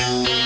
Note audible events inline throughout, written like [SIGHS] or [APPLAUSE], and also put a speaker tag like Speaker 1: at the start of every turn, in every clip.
Speaker 1: Hello,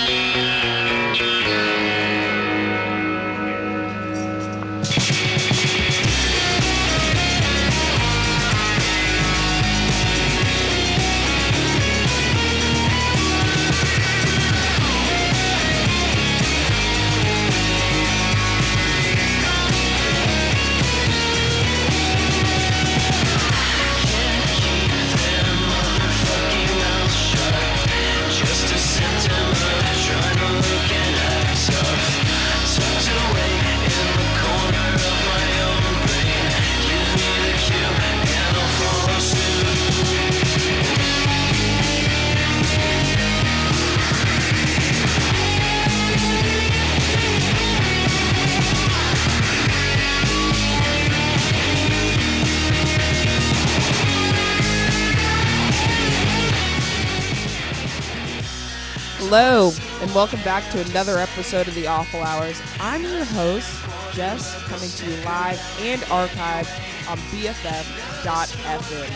Speaker 1: and welcome back to another episode of The Awful Hours. I'm your host, Jess, coming to you live and archived on BFF.FM.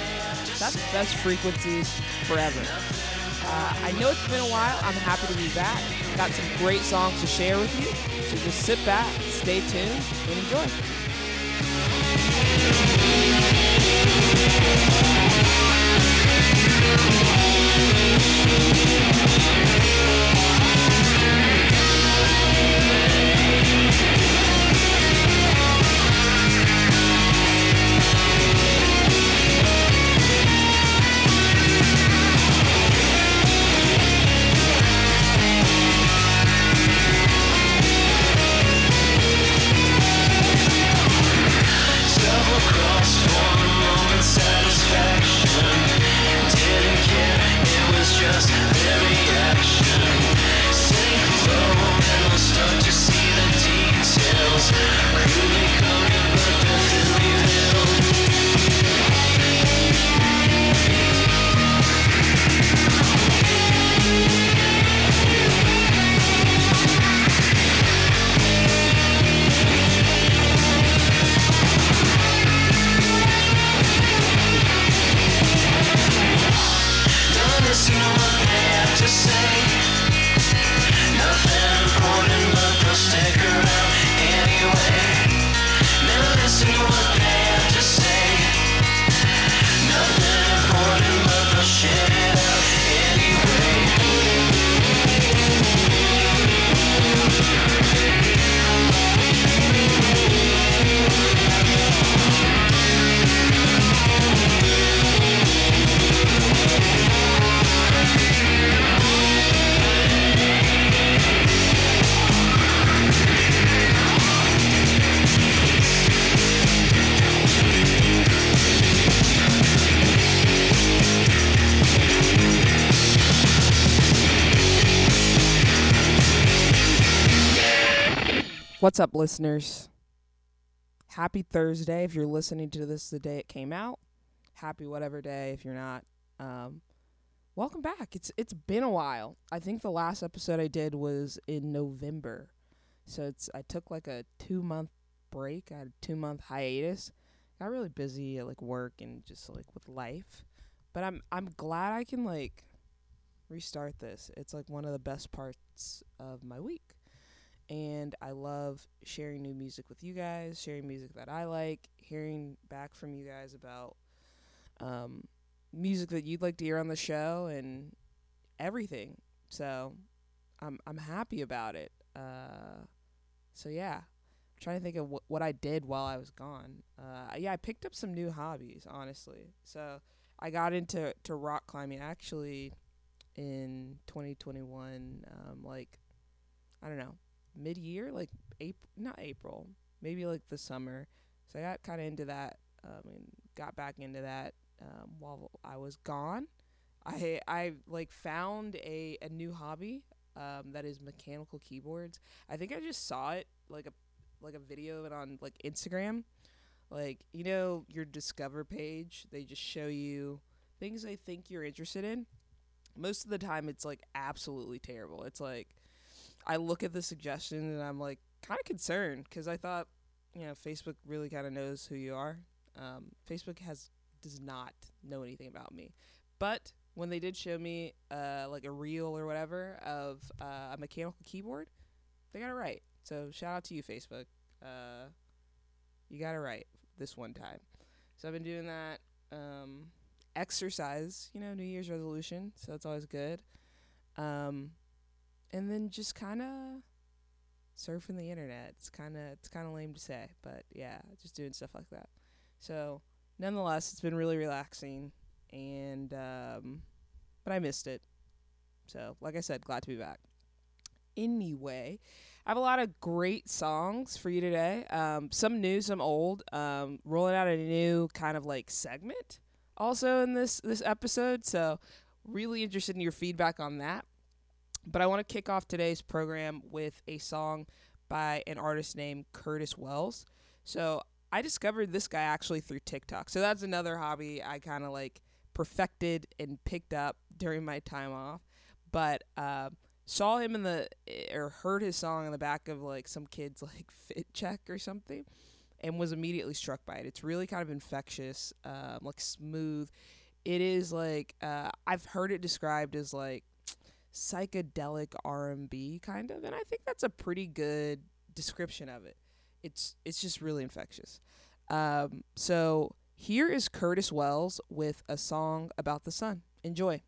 Speaker 1: That's the best frequencies forever. Uh, I know it's been a while. I'm happy to be back. Got some great songs to share with you. So just sit back, stay tuned, and enjoy. What's up, listeners? Happy Thursday if you're listening to this the day it came out. Happy whatever day if you're not. Um, welcome back. It's it's been a while. I think the last episode I did was in November, so it's I took like a two month break. I had a two month hiatus. Got really busy at like work and just like with life, but I'm I'm glad I can like restart this. It's like one of the best parts of my week and I love sharing new music with you guys, sharing music that I like, hearing back from you guys about um, music that you'd like to hear on the show and everything. So I'm I'm happy about it. Uh, so yeah, I'm trying to think of wh- what I did while I was gone. Uh, yeah, I picked up some new hobbies, honestly. So I got into to rock climbing actually in 2021. Um, like I don't know, mid year, like April, not April, maybe like the summer. So I got kind of into that um, and got back into that um, while I was gone. I I like found a, a new hobby um, that is mechanical keyboards. I think I just saw it like a like a video of it on like Instagram. Like you know your discover page, they just show you things they think you're interested in. Most of the time, it's like absolutely terrible. It's like I look at the suggestion and I'm like kind of concerned because I thought, you know, Facebook really kind of knows who you are. Um, Facebook has does not know anything about me, but when they did show me uh like a reel or whatever of uh, a mechanical keyboard, they got it right. So shout out to you, Facebook. Uh, you got it right this one time. So I've been doing that. Um, exercise, you know, New Year's resolution. So that's always good. Um, and then just kind of surfing the internet. It's kind of it's kind of lame to say, but yeah, just doing stuff like that. So nonetheless, it's been really relaxing, and um, but I missed it. So like I said, glad to be back. Anyway, I have a lot of great songs for you today. Um, some new, some old. Um, rolling out a new kind of like segment also in this this episode. So really interested in your feedback on that. But I want to kick off today's program with a song by an artist named Kurtis Wells. So I discovered this guy actually through TikTok. So that's another hobby I kind of like perfected and picked up during my time off. But uh, saw him in the or heard his song in the back of like some kid's [LAUGHS] like fit check or something and was immediately struck by it. It's really kind of infectious, um, like smooth. It is like uh, I've heard it described as like psychedelic R&B kind of, and I think that's a pretty good description of it. It's it's just really infectious. Um, so here is Kurtis Wells with a song about the sun. Enjoy.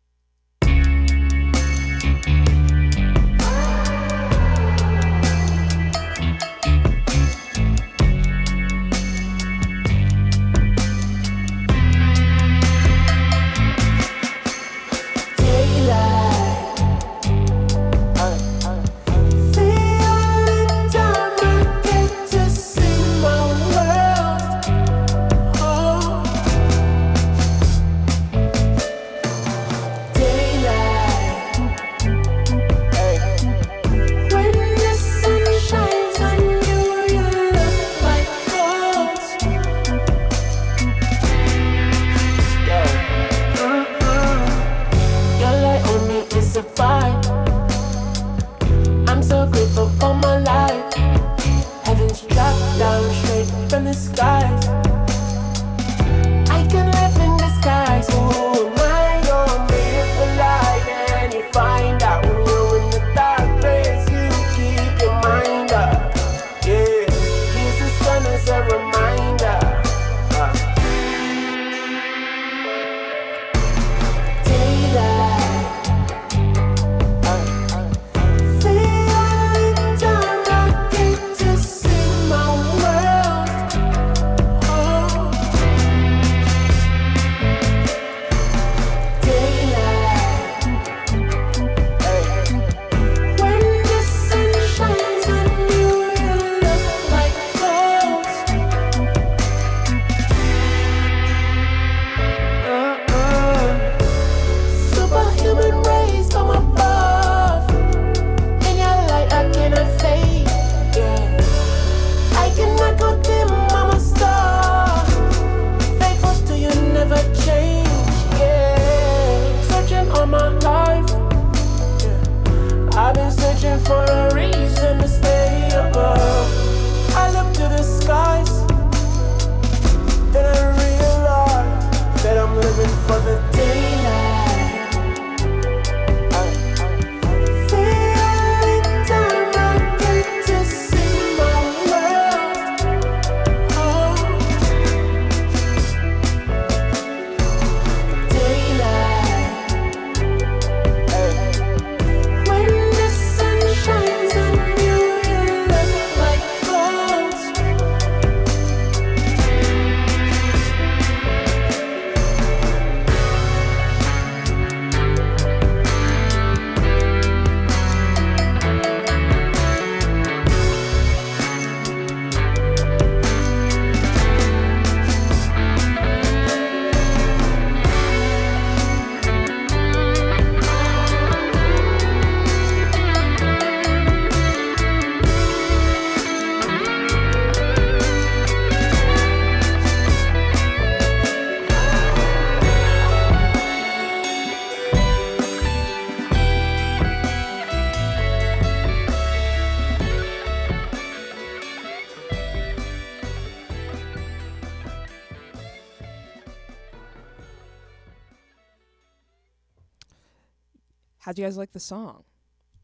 Speaker 1: You guys like the song?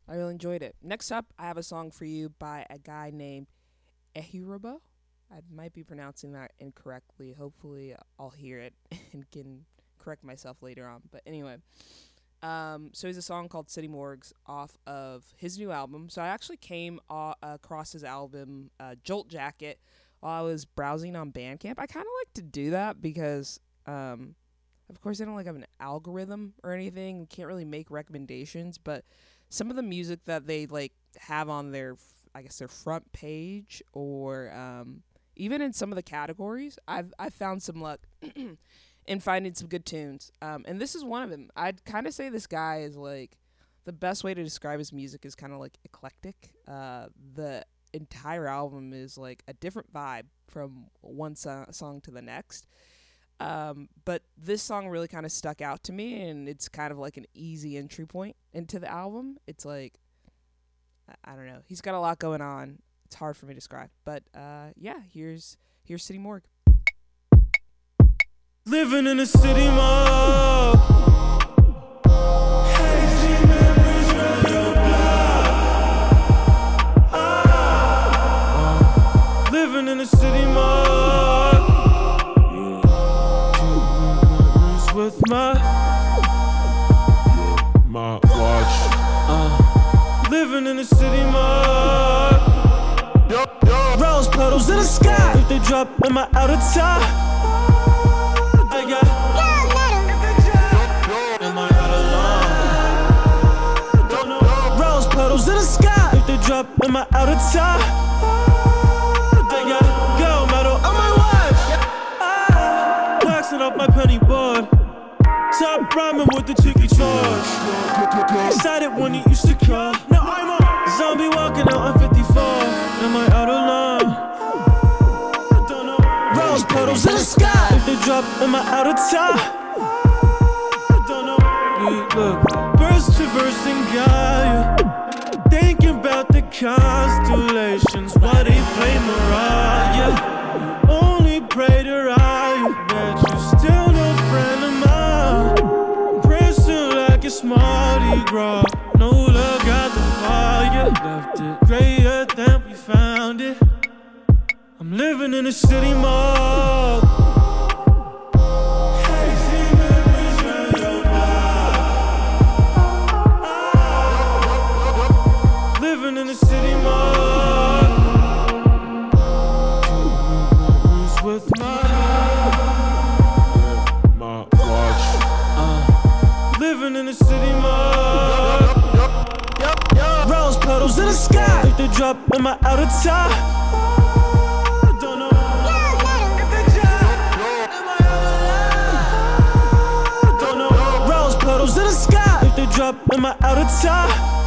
Speaker 1: I really enjoyed it. Next up, I have a song for you by a guy named Ehiorobo. I might be pronouncing that incorrectly. Hopefully, I'll hear it [LAUGHS] and can correct myself later on. But anyway, um, so he's a song called City Morgues off of his new album. So I actually came across his album uh, Joltjacket while I was browsing on Bandcamp. I kind of like to do that because, um, of course, I don't like have an algorithm or anything. Can't really make recommendations, but some of the music that they like have on their, I guess, their front page or um, even in some of the categories, I've I've found some luck. [CLEARS THROAT] in finding some good tunes. Um, and this is one of them. I'd kind of say this guy is like the best way to describe his music is kind of like eclectic. Uh, the entire album is like a different vibe from one so- song to the next. Um, but this song really kind of stuck out to me, and it's kind of like an easy entry point into the album. It's like, I, I don't know, he's got a lot going on. It's hard for me to describe, but uh, yeah, here's here's City Morgue.
Speaker 2: Living in a city mall. My
Speaker 3: my watch.
Speaker 2: Uh, living in the city mall. Rose petals in the sky. If they drop in my outer top. Rose petals in the sky. If they drop in my outer top, they rhyming with the cheeky charge. Excited when he used to call. Now I'm a zombie walking out on 54. Am I out of line? Rose petals in the sky. If they drop am in my outer top. Look, birds traversing Gaia. Drop in my outer. I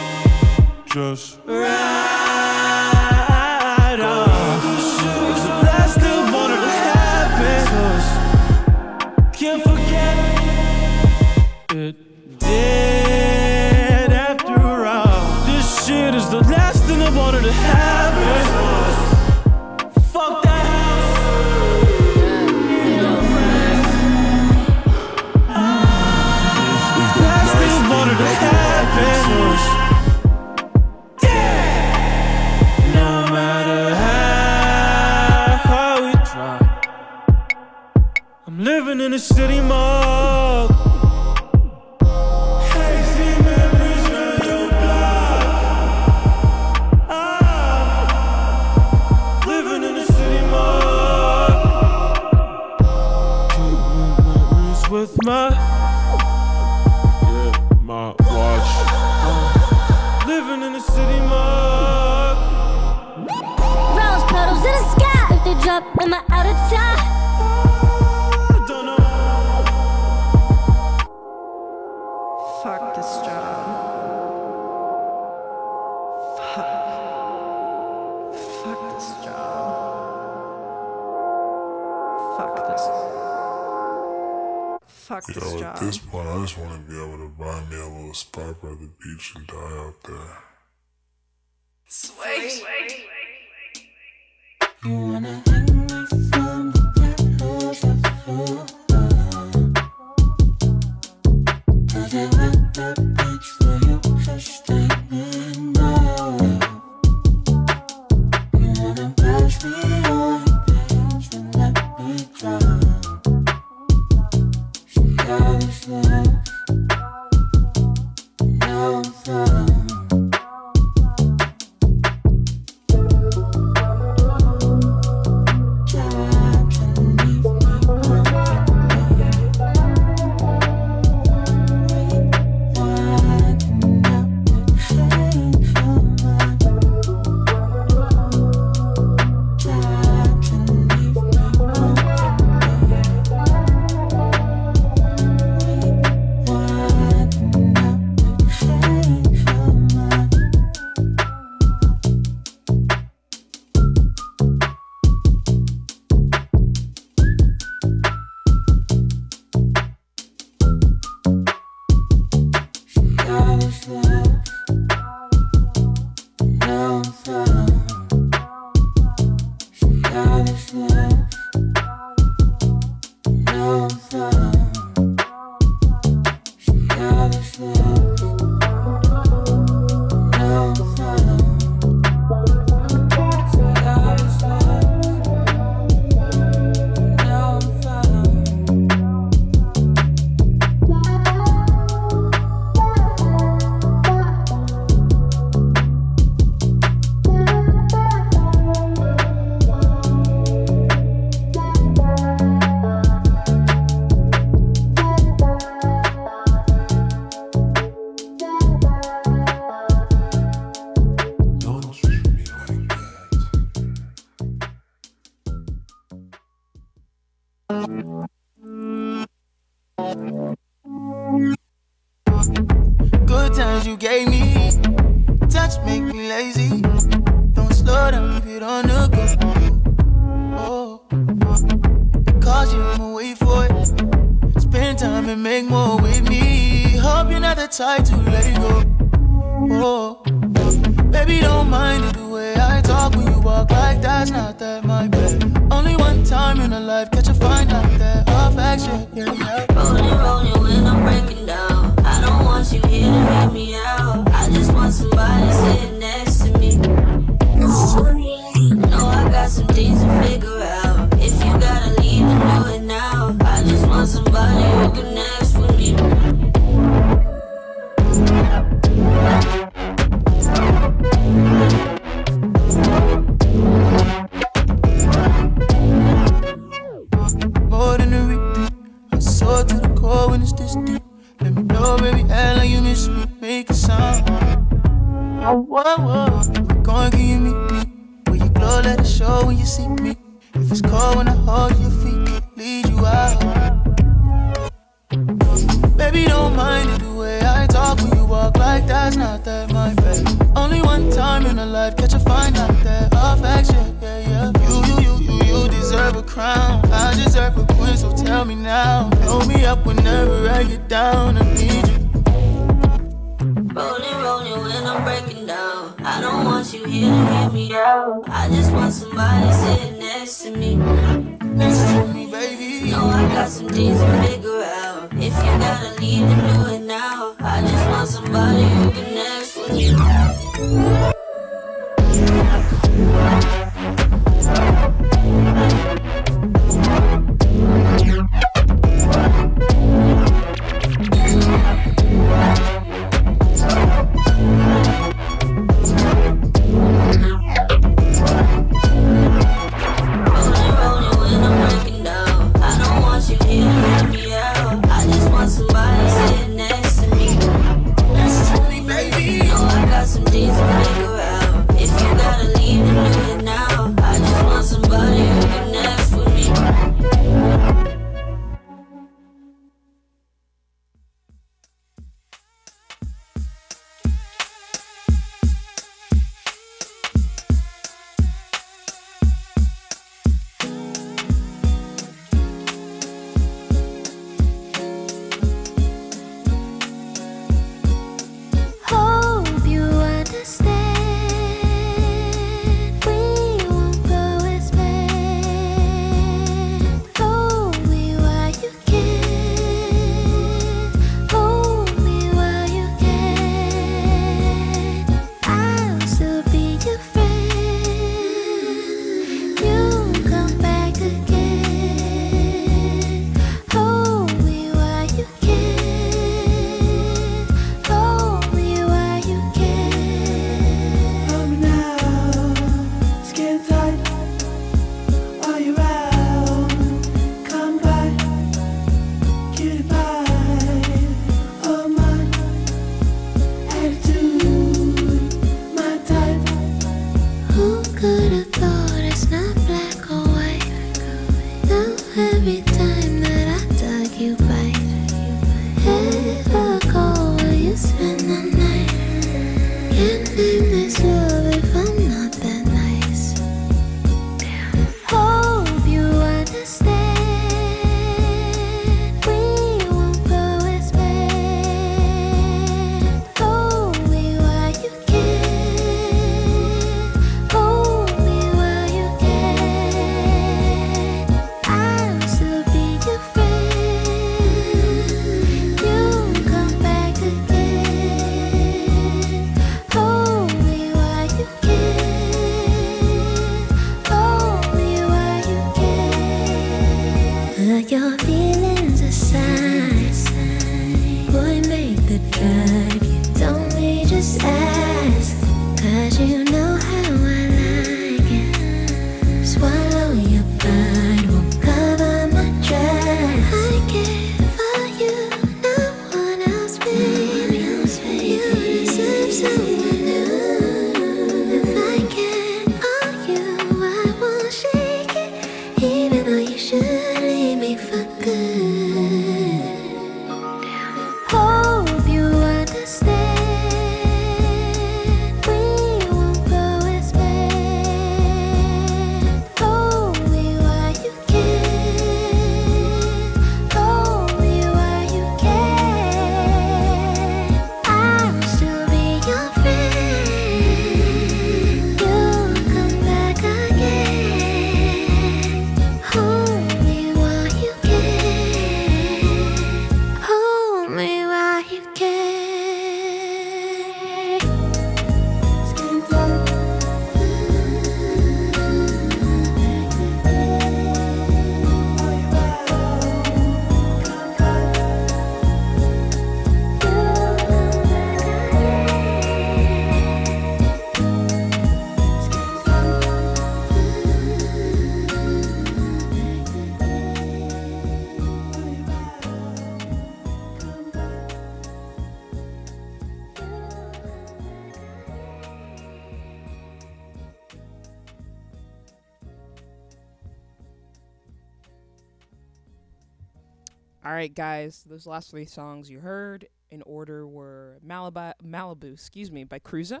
Speaker 2: right,
Speaker 1: guys. Those last three songs you heard in order were Malibu, Malibu, excuse me, by Cruza.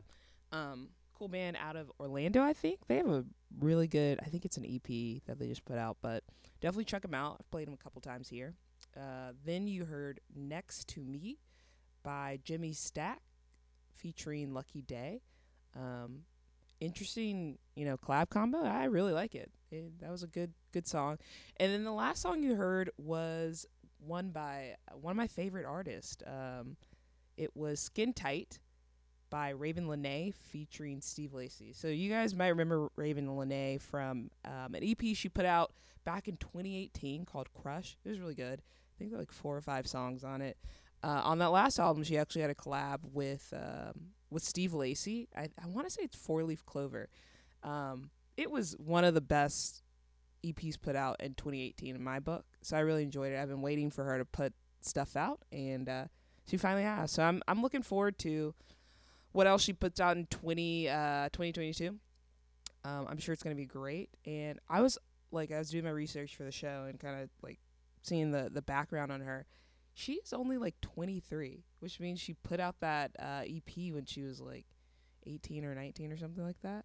Speaker 1: Um, cool band out of Orlando, I think. They have a really good. I think it's an EP that they just put out, but definitely check them out. I've played them a couple times here. Uh, then you heard Next to Me by Jim-E Stack featuring Lucky Daye. Um, interesting, you know, collab combo. I really like it. it. That was a good good song. And then the last song you heard was one by one of my favorite artists. Um, it was Skin Tight by Ravyn Lenae featuring Steve Lacy. So you guys might remember Ravyn Lenae from um, an EP she put out back in 2018 called Crush. It was really good. I think there were like four or five songs on it. Uh, on that last album, she actually had a collab with um, with Steve Lacy. I, I want to say it's Four Leaf Clover. Um, it was one of the best EPs put out in 2018 in my book. So I really enjoyed it. I've been waiting for her to put stuff out, and uh, she finally has. So I'm I'm looking forward to what else she puts out in 20 uh, 2022. Um, I'm sure it's gonna be great. And I was like, I was doing my research for the show and kind of like seeing the the background on her. She's only like 23, which means she put out that uh, EP when she was like 18 or 19 or something like that.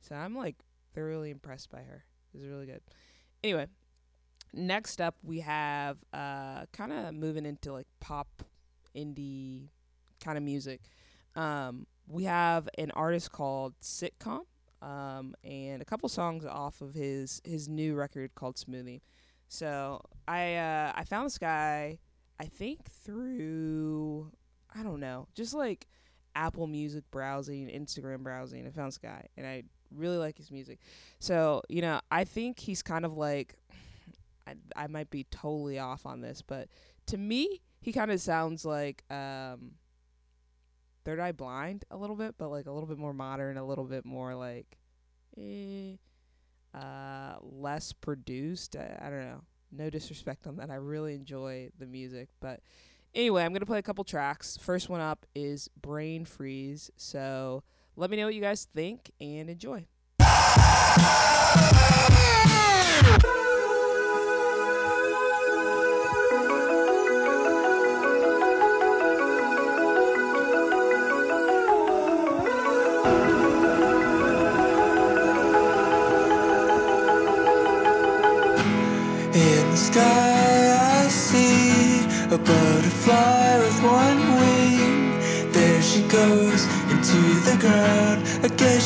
Speaker 1: So I'm like thoroughly impressed by her. It's really good. Anyway, next up we have uh, kind of moving into like pop indie kind of music. Um, we have an artist called Sitcom, um, and a couple songs off of his his new record called Smoothie. So I uh, I found this guy, I think through I don't know, just like Apple Music browsing, Instagram browsing. I found this guy, and I really like his music. So you know, I think he's kind of like [SIGHS] I I might be totally off on this, but to me, he kind of sounds like um, Third Eye Blind a little bit, but like a little bit more modern, a little bit more like eh, uh, less produced. I, I don't know. No disrespect on that. I really enjoy the music, but anyway, I'm gonna play a couple tracks. First one up is Brain Freeze. So let me know what you guys think and enjoy.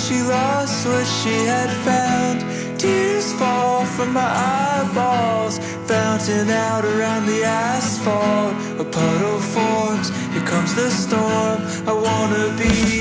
Speaker 4: She lost what she had found. Tears fall from my eyeballs, fountain out around the asphalt. A puddle forms, here comes the storm. I wanna be.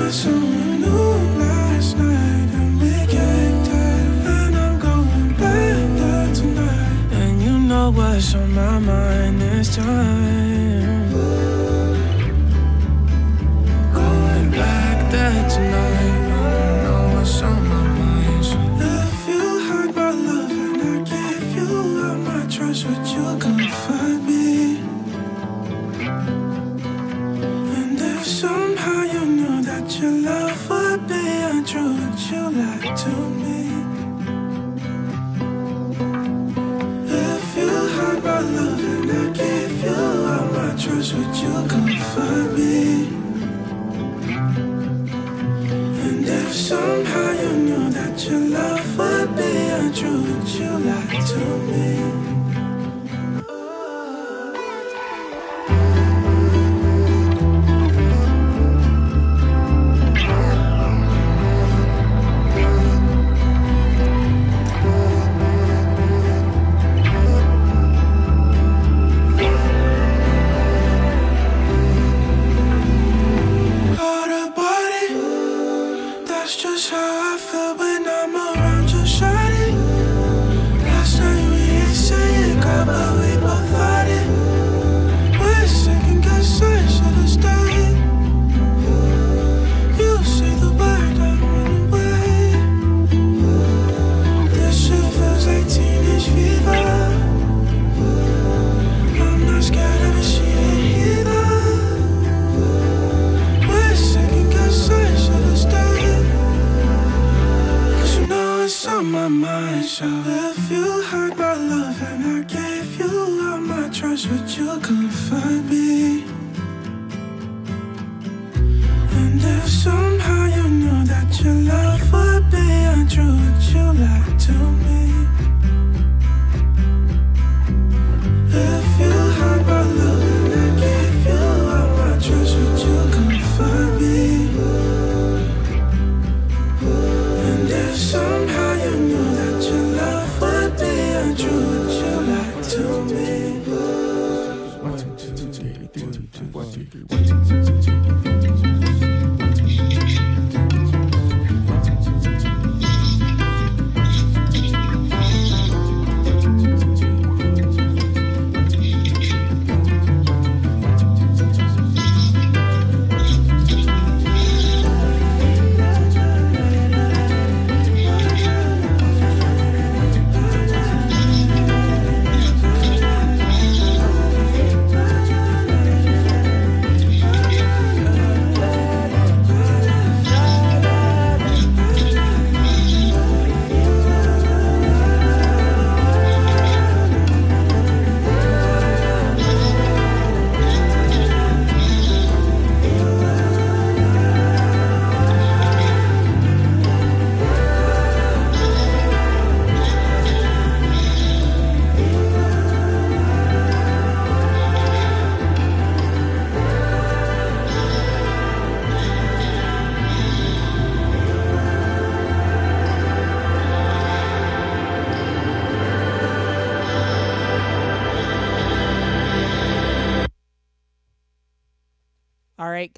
Speaker 5: with
Speaker 6: a
Speaker 7: new.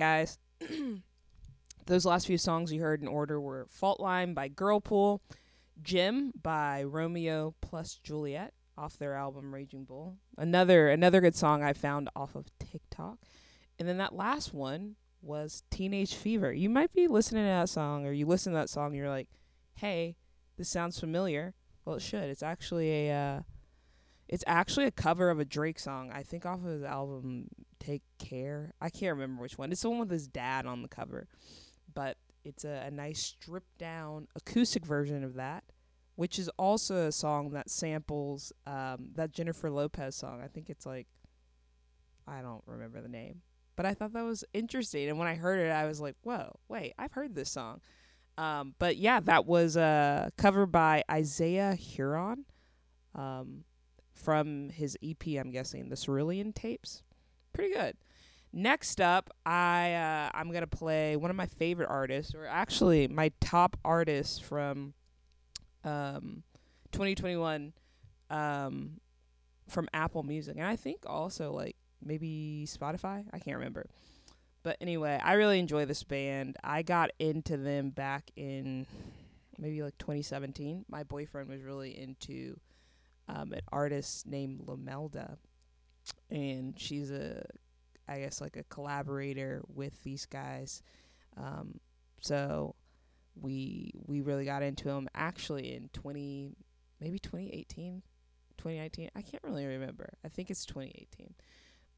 Speaker 1: guys. [CLEARS THROAT] Those last few songs you heard in order were Faultline by Girlpool, Gem by Romeo plus Juliet off their album Raging Bull. Another another good song I found off of TikTok. And then that last one was Teenage Fever. You might be listening to that song or you listen to that song and you're like, "Hey, this sounds familiar." Well, it should. It's actually a uh, it's actually a cover of a Drake song. I think off of his album Take Care. I can't remember which one. It's the one with his dad on the cover. But it's a, a nice stripped down acoustic version of that, which is also a song that samples um, that Jennifer Lopez song. I think it's like I don't remember the name. But I thought that was interesting and when I heard it I was like, Whoa, wait, I've heard this song. Um, but yeah, that was uh, covered by Isaiah Huron um, from his EP, I'm guessing, the Cerulean tapes. Pretty good. Next up, I uh, I'm gonna play one of my favorite artists, or actually my top artist from um, 2021 um, from Apple Music, and I think also like maybe Spotify. I can't remember. But anyway, I really enjoy this band. I got into them back in maybe like 2017. My boyfriend was really into um, an artist named Lomelda, and she's a, I guess like a collaborator with these guys. Um, so we we really got into them actually in 20 maybe 2018 2019 i can't really remember. I think it's 2018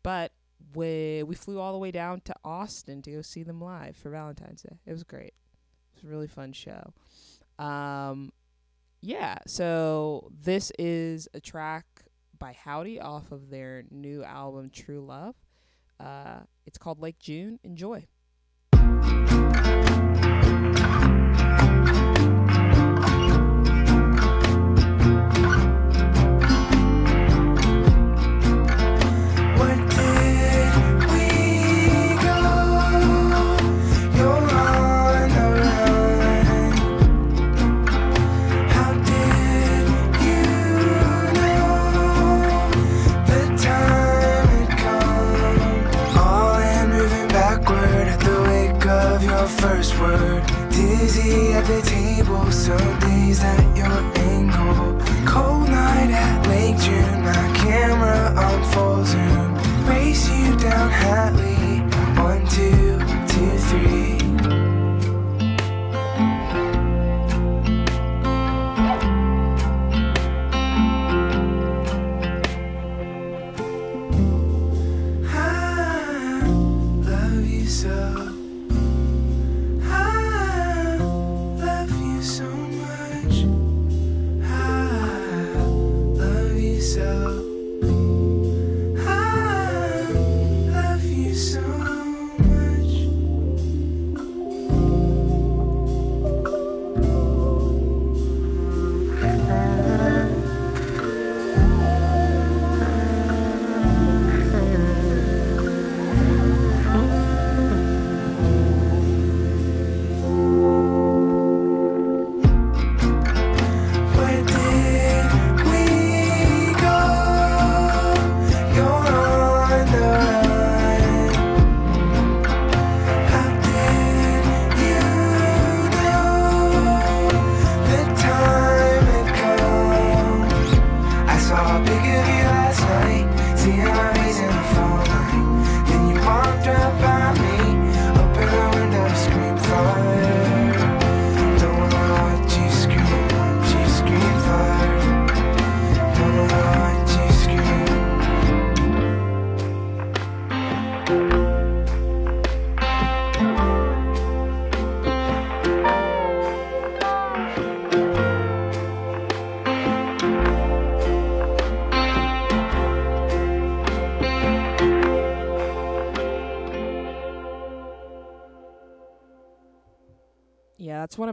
Speaker 1: but we we flew all the way down to austin to go see them live for valentine's day. It was great. It was a really fun show. Um yeah so this is a track by Hovvdy off of their new album true love. Uh it's called lake june. Enjoy
Speaker 4: first word. Dizzy at the table, so dazed at your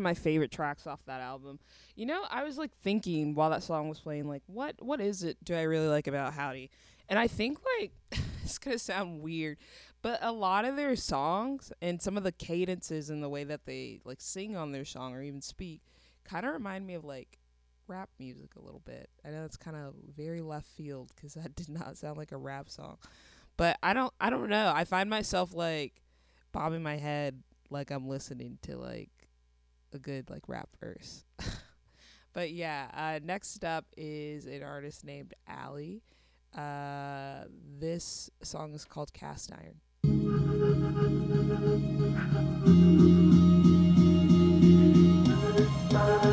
Speaker 4: of my
Speaker 1: favorite tracks off that album. You know, I was like thinking while that song was playing, like, what what is it do I really like about Hovvdy? And I think like [LAUGHS] it's gonna sound weird, but a lot of their songs and some of the cadences and the way that they like sing on their song or even speak kind of remind me of like rap music a little bit. I know it's kind of very left field because that [LAUGHS] did not sound like a rap song, but I don't I don't know. I find myself like bobbing my head like I'm listening to like a good like rap verse. [LAUGHS] but yeah, uh, next up is an artist named Allie. Uh, this song is called Cast Iron. [LAUGHS]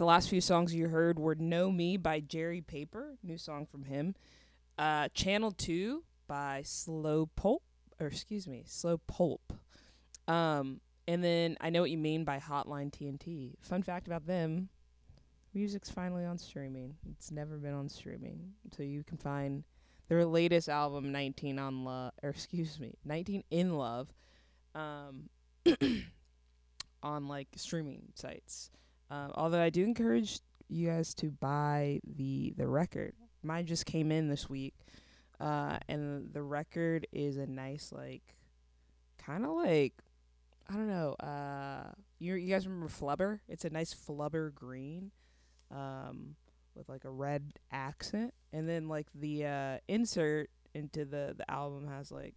Speaker 4: the
Speaker 1: last few songs you heard were "Know Me" by Jerry Paper, new song from him. Uh, Channel Two by Slow Pulp, or excuse me, Slow Pulp. Um, and then I know what you mean by Hotline TNT. Fun fact about them: music's finally on streaming. It's never been on streaming, so you can find their latest album, 19 on Love, or excuse me, 19 in Love, um, [COUGHS] on like streaming sites. Um, although I do encourage you guys to buy the the record. Mine just came in this week, uh, and the record is a nice like, kind of like, I don't know. Uh, you you guys remember Flubber? It's a nice Flubber green, um, with like a red accent, and then like the uh, insert into the the album has like,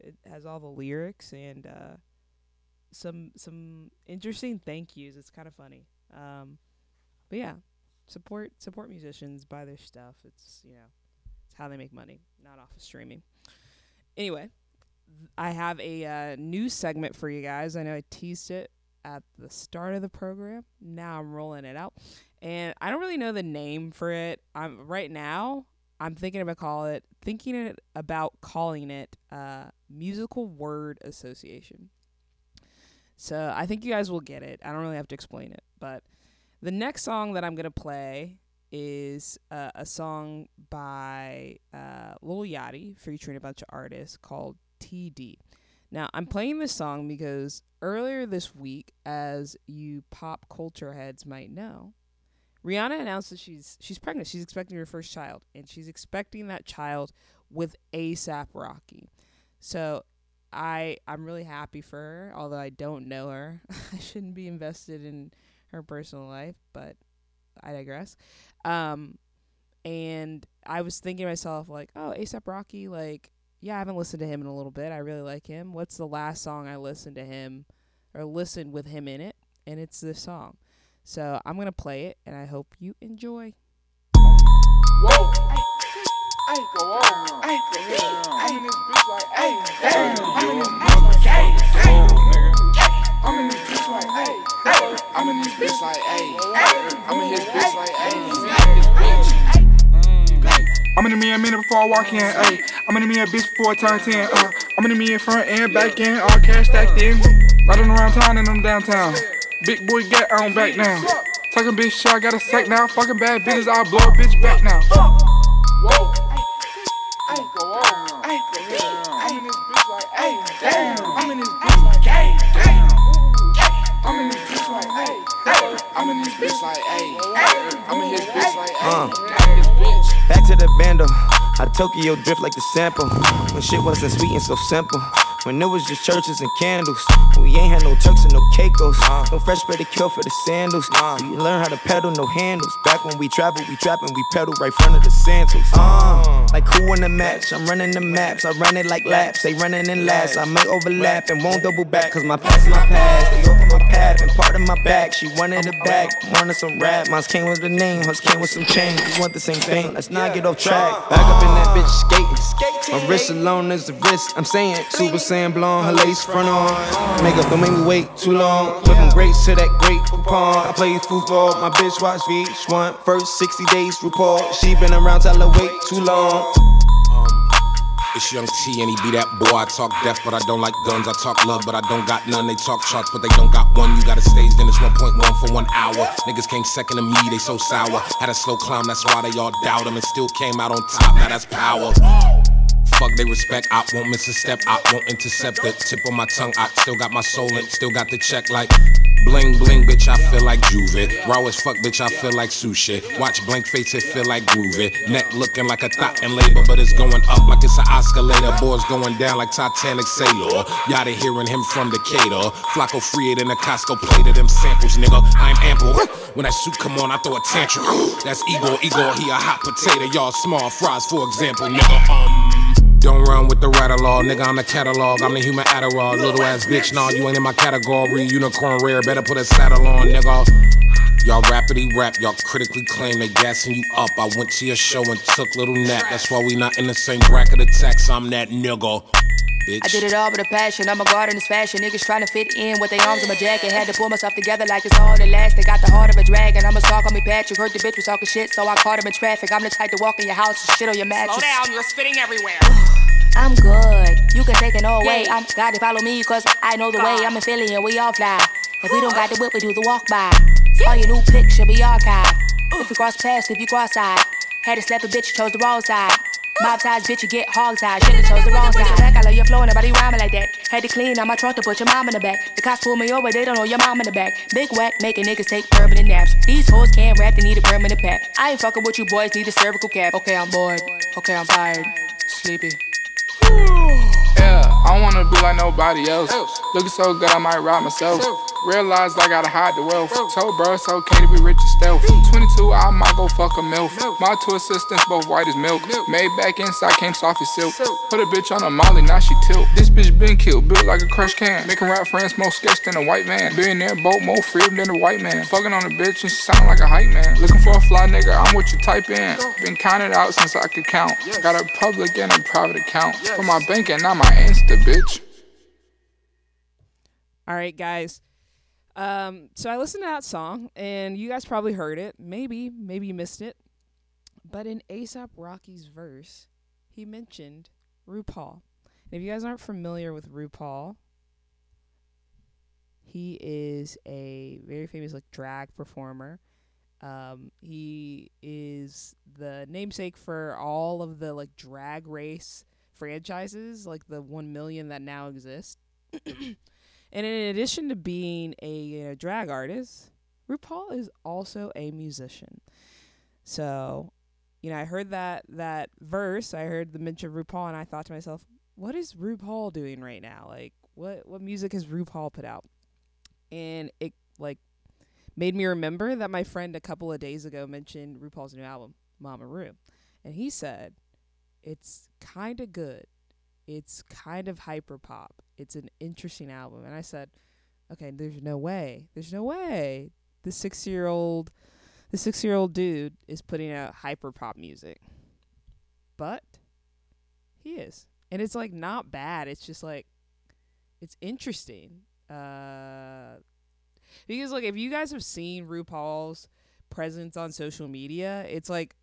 Speaker 1: it has all the lyrics and uh, some some interesting thank yous. It's kind of funny. Um, but yeah, support support musicians, buy their stuff. It's you know, it's how they make money, not off of streaming. Anyway, th- I have a uh, new segment for you guys. I know I teased it at the start of the program. Now I'm rolling it out, and I don't really know the name for it. I'm right now. I'm thinking about call it thinking it about calling it uh, musical word association. So I think you guys will get it. I don't really have to explain it, but the next song that I'm gonna play is uh, a song by uh, Lil Yachty featuring a bunch of artists called TD. Now I'm playing this song because earlier this week, as you pop culture heads might know, Rihanna announced that she's she's pregnant. She's expecting her first child, and she's expecting that child with ASAP Rocky. So I I'm really happy for her, although I don't know her. [LAUGHS] I shouldn't be invested in her personal life, but I digress. Um, and I was thinking to myself like, oh, ASAP Rocky, like, yeah, I haven't listened to him in a little bit. I really like him. What's the last song I listened to him or listened with him in it? And it's this song. So I'm gonna play it, and I hope you enjoy.
Speaker 8: Whoa. Ay, go on. Ay, I'm in this bitch like, ay, ay, I'm in this bitch like, ay, ay. I'm in this bitch like, ay, ay. I'm in this bitch like, ay, I'm in his bitch like, ay.
Speaker 9: I'm in the me a minute before I walk in, ayy. I'm in the a bitch before I turn 10, uh. I'm in the in front and back end, all cash stacked in. Riding around town and I'm downtown. Big boy get on back now. Talking bitch shit, I got a sack now. Fucking bad business, I'll blow a bitch back now.
Speaker 8: Whoa. Bitch like, ay, I'm in his bitch like,
Speaker 10: Uh.
Speaker 8: ay, this bitch.
Speaker 10: Back to the bando. I Tokyo drift like the sample. When shit wasn't sweet and so simple. When it was just churches and candles. We ain't had no Turks and no Caicos. No fresh bread to kill for the sandals. We learn how to pedal, no handles. Back when we travel, we trapping, we pedal right front of the sandals. Uh, like who in the match? I'm running the maps. I run it like laps. They running in laps. I might overlap and won't double back. Cause my past is my past. Open my path and part of my back. She wanted it back. Wanted some rap. Mine came with the name. Hers came with some change. We want the same thing. Let's not get off track. Back up in that bitch skating. My wrist alone is the wrist. I'm saying Super Saiyan blonde, her lace front on. Makeup don't make me wait too long. From great to that great coupon. I play football. My bitch watch VH1. First 60 days report. She been around till I wait too long.
Speaker 11: It's Young T and he be that boy. I talk death, but I don't like guns. I talk love, but I don't got none. They talk charts, but they don't got one. You got a stage, then it's 1.1 for one hour. Niggas came second to me, they so sour. Had a slow climb, that's why they all doubt him and still came out on top. Now that's power. Fuck they respect, I won't miss a step, I won't intercept the tip of my tongue. I still got my soul and still got the check like bling bling, bitch. I feel like Juve. Raw as fuck, bitch. I feel like sushi. Watch blank face, it feel like groovy. Neck looking like a thought in labor, but it's going up like it's an escalator. Boys going down like Titanic sailor. Yada hearing him from the Decatur. Flacco free it in a Costco plate of them samples, nigga. I'm ample. When that suit come on, I throw a tantrum. That's Igor, Igor, he a hot potato. Y'all small fries, for example, nigga. Um. Don't run with the rattle nigga. I'm the catalog. I'm the human Adderall. Little ass bitch, nah, you ain't in my category. Unicorn rare, better put a saddle on, nigga. Y'all rapidly rap, y'all critically claim they gassing you up. I went to your show and took little nap. That's why we not in the same bracket of tax. I'm that nigga. Bitch.
Speaker 12: I did it all with a passion. I'm a guard in this fashion. Niggas trying to fit in with their arms in my jacket. Had to pull myself together like it's all elastic. Got the heart of a dragon. I'm a stalk on me, Patrick. Heard the bitch was talking shit, so I caught him in traffic. I'm the type to walk in your house and shit on your mattress.
Speaker 13: Slow down, you're spitting everywhere.
Speaker 12: I'm good. You can take it all away. I'm gotta follow me, cause I know the way. I'm in Philly and we all fly. If we don't got the whip, we do the walk by. All your new pics should be archived. If you cross paths, if you cross side. Had to slap a bitch, you chose the wrong side. Mob ties, bitch, you get hog tied. Should've chose the wrong side. Back, I love your flow, and nobody rhyming like that. Had to clean out my trunk to put your mom in the back. The cops pull me over, they don't know your mom in the back. Big whack, making niggas take permanent naps. These hoes can't rap, they need a permanent pack. I ain't fucking with you boys, need a cervical cap. Okay, I'm bored. Okay, I'm tired. Sleepy.
Speaker 14: Yeah, I don't wanna be like nobody else. Looking so good, I might rob myself. Realized I gotta hide the wealth. Told bro it's okay to be rich and stealth. 22, I might go fuck a MILF. My two assistants, both white as milk. Made back inside, came soft as silk. Put a bitch on a molly, now she tilt. This bitch been killed, built like a crush can. Making rap friends more sketch than a white man. Billionaire boat more freedom than a white man. Fucking on a bitch and she sound like a hype man. Looking for a fly nigga, I'm what you type in. Been counted out since I could count. Got a public and a private account. For my bank and not my Insta, bitch.
Speaker 1: All right, guys. Um, so I listened to that song, and you guys probably heard it. Maybe, maybe you missed it. But in ASAP Rocky's verse, he mentioned RuPaul. And if you guys aren't familiar with RuPaul, he is a very famous like drag performer. Um, he is the namesake for all of the like drag race franchises, like the one million that now exist. [CLEARS THROAT] and in addition to being a, uh drag artist, RuPaul is also a musician. So, you know, I heard that that verse, I heard the mention of RuPaul, and I thought to myself, what is RuPaul doing right now? Like, what what music has RuPaul put out? And it like made me remember that my friend a couple of days ago mentioned RuPaul's new album, Mama Ru, and he said it's kind of good. It's kind of hyper pop. It's an interesting album, and I said, okay, there's no way, there's no way the six year old the six year old dude is putting out hyper pop music. But he is. And it's like not bad. It's just like it's interesting. Uh because like if you guys have seen RuPaul's presence on social media, it's like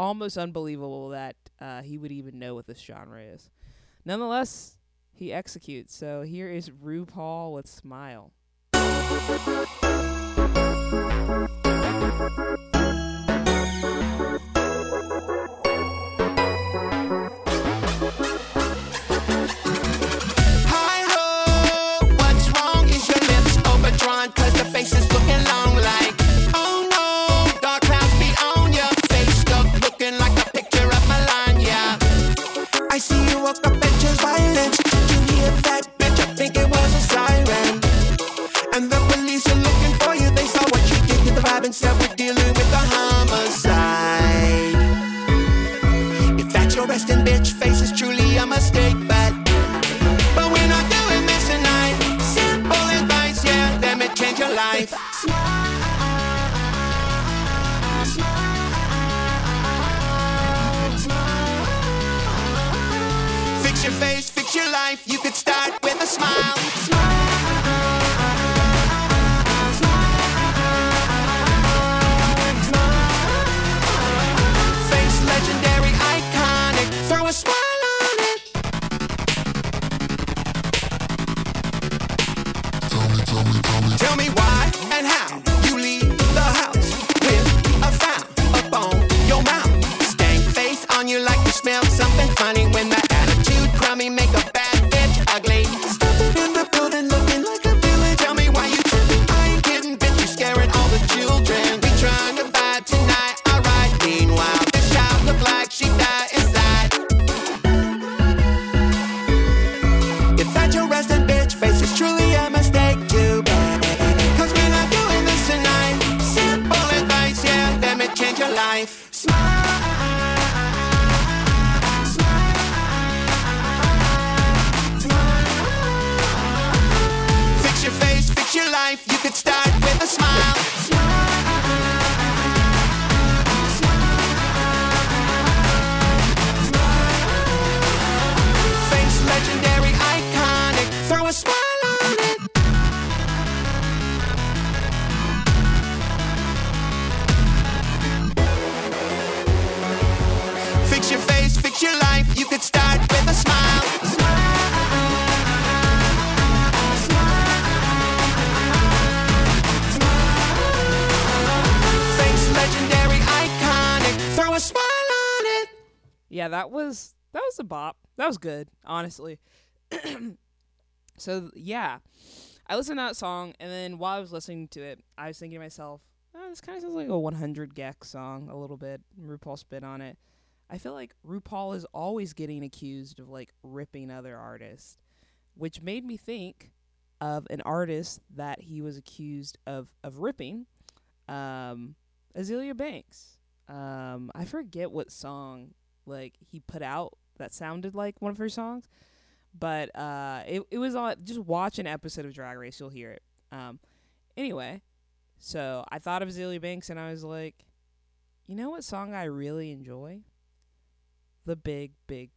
Speaker 1: almost unbelievable that uh, he would even know what this genre is. Nonetheless, he executes. So here is RuPaul
Speaker 15: with Smile.
Speaker 16: was good, honestly. [CLEARS THROAT] so yeah, I listened to that song, and then while I was listening to it, I was thinking to myself, oh, "This kind of sounds like a 100 gecs song a little bit." RuPaul spit on it. I feel like RuPaul is always getting accused of like ripping other artists, which made me think of an artist that he was accused of of ripping, um, Azealia Banks. Um, I forget what song like he put out that sounded like one of her songs. But uh, it it was on. Just watch an episode of Drag Race, you'll hear it. Um, anyway, so I thought of Azealia Banks, and I was like, you know what song I really enjoy? The Big Big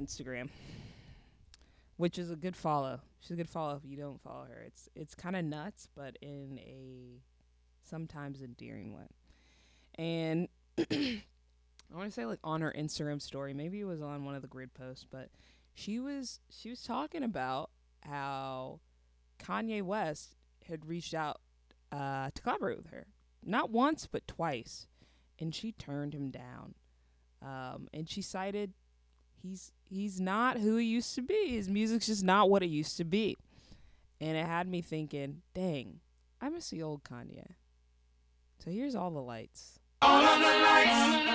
Speaker 16: Instagram, which is a good follow. She's a good follow if you don't follow her. It's it's kind of nuts, but in a sometimes endearing one. And [CLEARS THROAT] I want to say like on her Instagram story, maybe it was on one of the grid posts, but she was she was talking about how Kanye West had reached out uh, to collaborate with her, not once but twice, and she turned him down. Um, and she cited he's he's not who he used to be. His music's just not what it used to be.
Speaker 1: And it had me thinking, dang, I miss the old Kanye. So here's all the lights.
Speaker 17: All of the lights.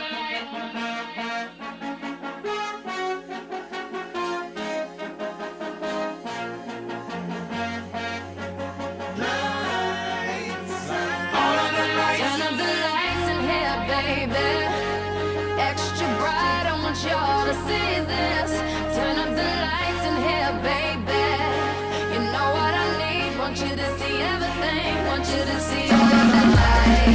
Speaker 18: y'all to see this. You you to see all the
Speaker 19: light.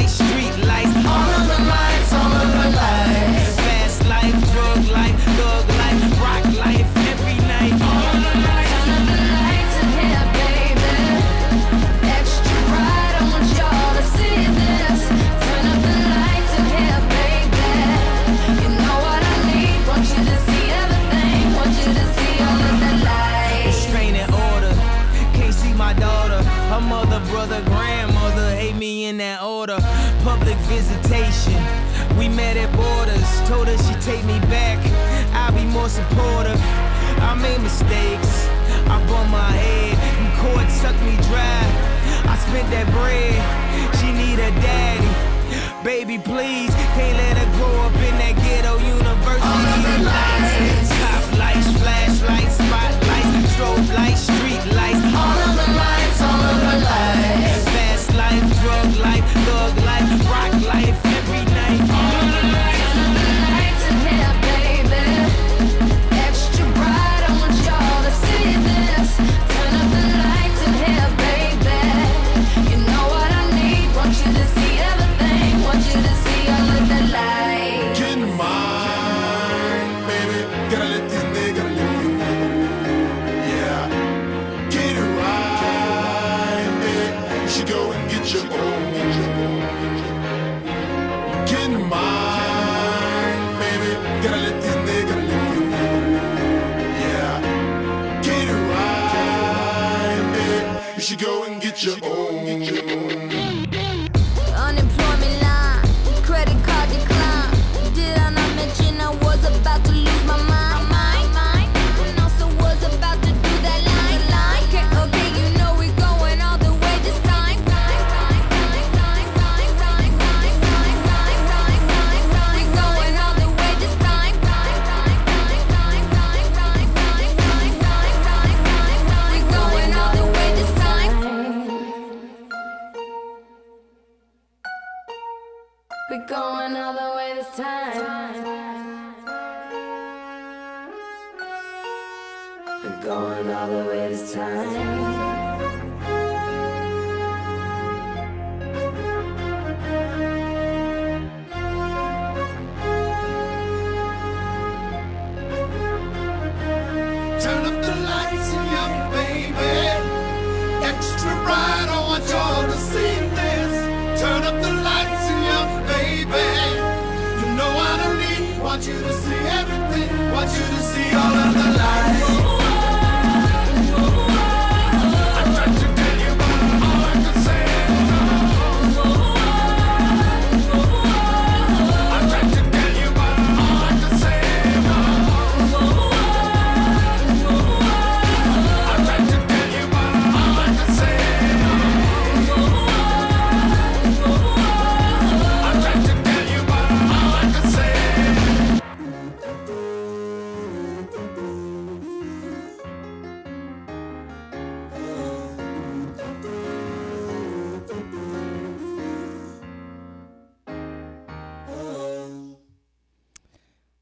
Speaker 19: connection. We met at borders, told her she take me back. I'll be more supportive. I made mistakes, I bumped my head, and court sucked me dry. I spent that bread, she need a daddy. Baby, please, can't let her grow up in that ghetto university. All of the lights, top lights, flashlights, spotlights, strobe lights, street lights. All of the lights, all of the lights. Fast life, drug life, thug life.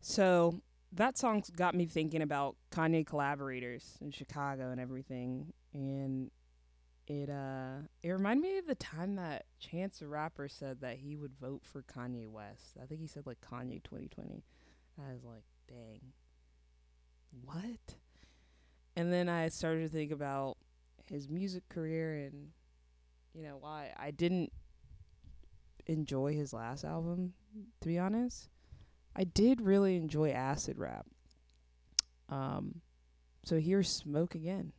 Speaker 1: So that song's got me thinking about Kanye collaborators in Chicago and everything, and it uh it reminded me of the time that Chance the Rapper said that he would vote for Kanye West. I think he said like Kanye 2020. I was like, dang, what? And then I started to think about his music career and you know why I didn't enjoy his last album to be honest. I did really enjoy acid rap. Um so here's Smoke again.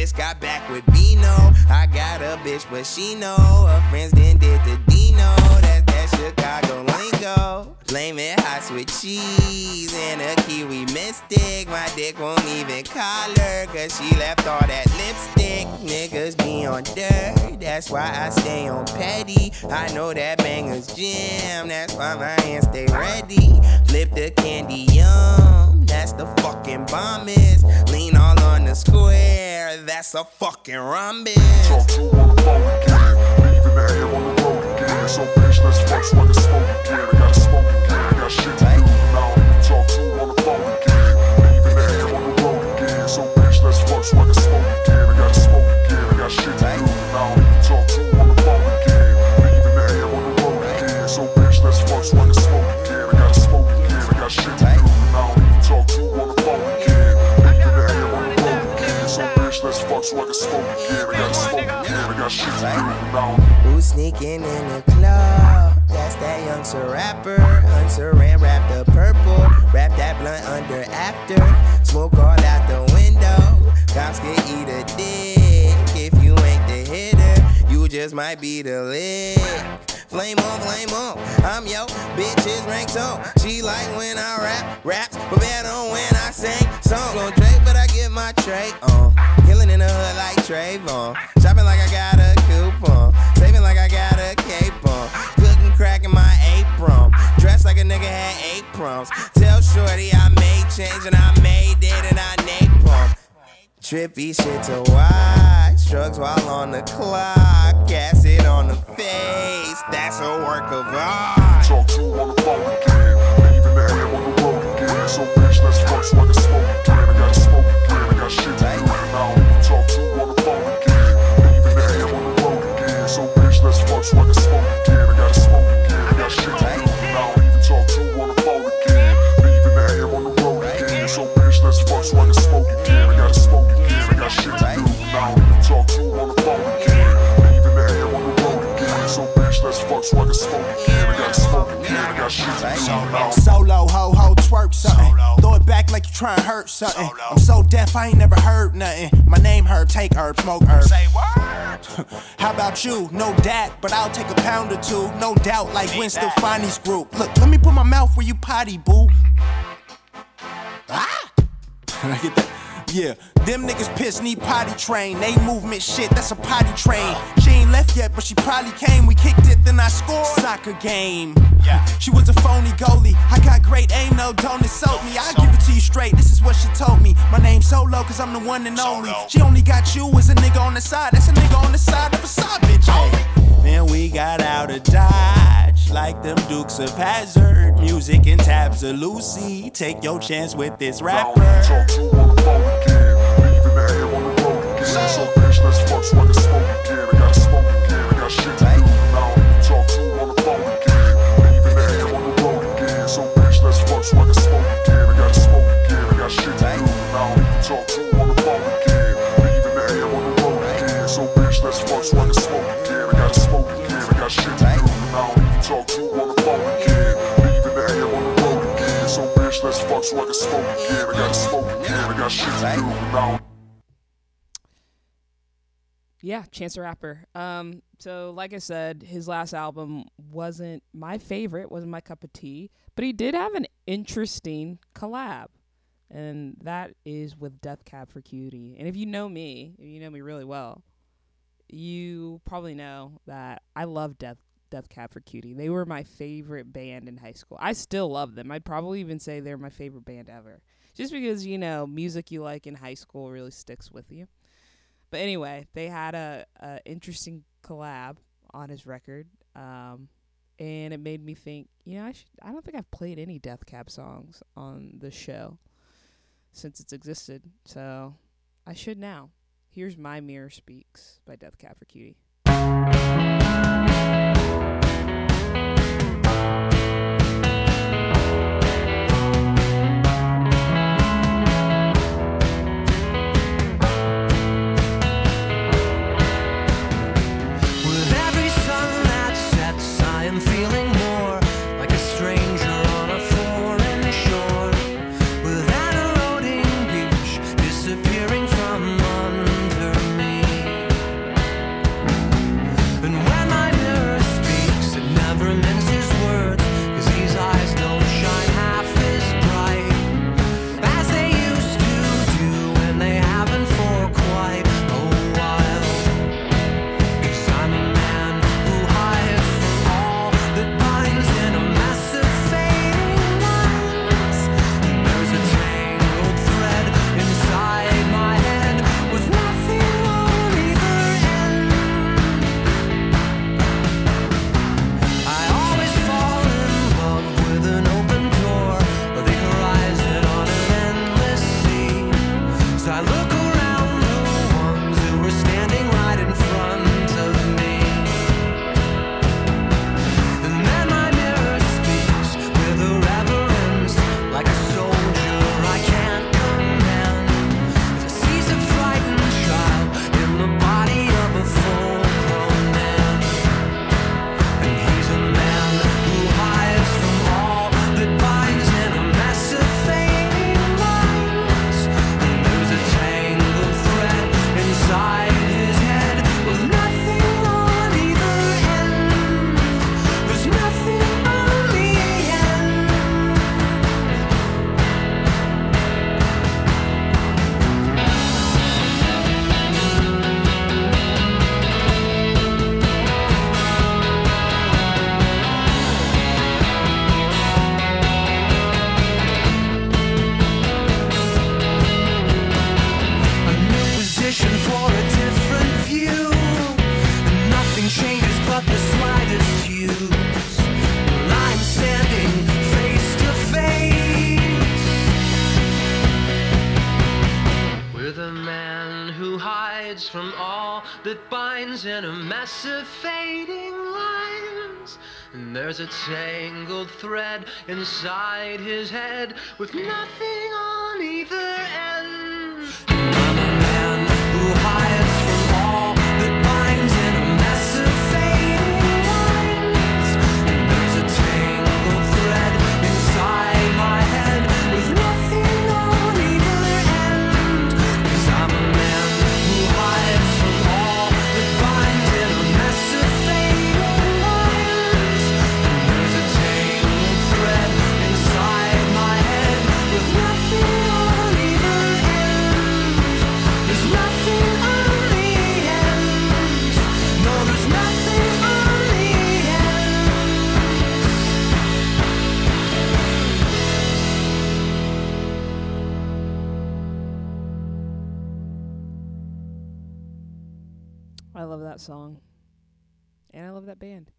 Speaker 15: Just got back with Bino. I got a bitch, but she know her friends then did the Dino. That's that Chicago lingo. Blame it hot with cheese and a kiwi mystic. My dick won't even call her, cause she left all that lipstick. Niggas be on dirt, that's why I stay on petty. I know that banger's jam, that's why my hands stay ready. Flip the candy yum, that's the fucking bomb is. Lean all on the square, that's a fucking rhombus.
Speaker 20: talk to on the phone again. Leaving the AM on the road again. So bitch, let's fuck so I can smoke again. I gotta smoke again. I got shit to do. Now you talk to on the phone again. Leaving the AM on the road again. So bitch, let's fuck so I can smoke again. I gotta smoke again. I got shit to do. So I can smoke. I gotta. I got shit to do.
Speaker 15: Who's sneaking in the club? That's that youngster rapper. Unsaran wrap the purple. Wrap that blunt under after. Smoke all out the window. Cops can eat a dick. If you ain't the hitter, you just might be the lick. Flame on, flame on. I'm yo, bitch's rank so. She like when I rap, raps, but better when I sing songs. Gon' Drake, but my tray on. Killing in the hood like Trayvon. Shopping like I got a coupon. Saving like I got a cape on. Cooking crack in my apron. Dressed like a nigga had eight proms. Tell Shorty I made change and I made it and I napalm. Trippy shit to watch. Drugs while on the clock. Acid on the face. That's a work of art.
Speaker 20: talk to on the phone again. So bitch, let's fuck so I can smoke again. I gotta smoke again. I got shit to do. Now you talk to on the phone again. Leaving the AM on the road again. So bitch, let's fuck so I can smoke again. I gotta smoke again. I got shit to do. Now even talk to on the phone again. Leaving the AM on the road again. So bitch, let's fuck so I can smoke again. I gotta smoke again. I got shit to do. Now even talk to on the phone again. Leaving the AM on the road again. So bitch, let's fuck so I can smoke again. I gotta smoke again. I got shit to do.
Speaker 21: Solo, ho, ho, twerk something. Throw it back like you trying to hurt something. I'm so deaf, I ain't never heard nothing. My name herb, take herb, smoke herb. Say what? [LAUGHS] How about you? No dat, but I'll take a pound or two. No doubt, like Gwen Stefani's group. Look, let me put my mouth where you potty, boo. Ah! [LAUGHS] I get that? Yeah, them niggas piss need potty train. They movement shit, that's a potty train. She ain't left yet, but she probably came. We kicked it, then I scored. Soccer game. Yeah, she was a phony goalie. I got great aim, no, don't insult me. I'll give it to you straight. This is what she told me. My name's Solo, cause I'm the one and only. She only got you as a nigga on the side. That's a nigga on the side of a side bitch. Hey. Then we got out of Dodge, like them Dukes of Hazzard. Music and tabs of Lucy. Take your chance with this rapper.
Speaker 20: That's bitch, let's fuck so I can smoke again. I gotta smoke again, I got shit to do. And I don't talk to on the phone again. And the air on the road again. So bitch, let's fuck so I can smoke again. I gotta smoke again, I got shit to do. And I don't even talk to on the phone again. Leaving the air on the road again. So bitch, let's fuck so I can smoke again. I gotta smoke again, I got shit to do. And I don't even talk to on the phone again. Leaving the air on the road again. So bitch, let's fuck so I can smoke again. I gotta smoke again, I got shit to do. And I don't
Speaker 1: yeah, Chance the Rapper. Um, so like I said, his last album wasn't my favorite, wasn't my cup of tea, but he did have an interesting collab. And that is with Death Cab for Cutie. And if you know me, if you know me really well, you probably know that I love Death Death Cab for Cutie. They were my favorite band in high school. I still love them. I'd probably even say they're my favorite band ever. Just because, you know, music you like in high school really sticks with you. But anyway, they had a, a interesting collab on his record, um, and it made me think. You know, I should. I don't think I've played any Death Cab songs on the show since it's existed, so I should now. Here's "My Mirror Speaks" by Death Cab for Cutie.
Speaker 22: Tangled thread inside his head with nothing on that
Speaker 1: song. And I love that band.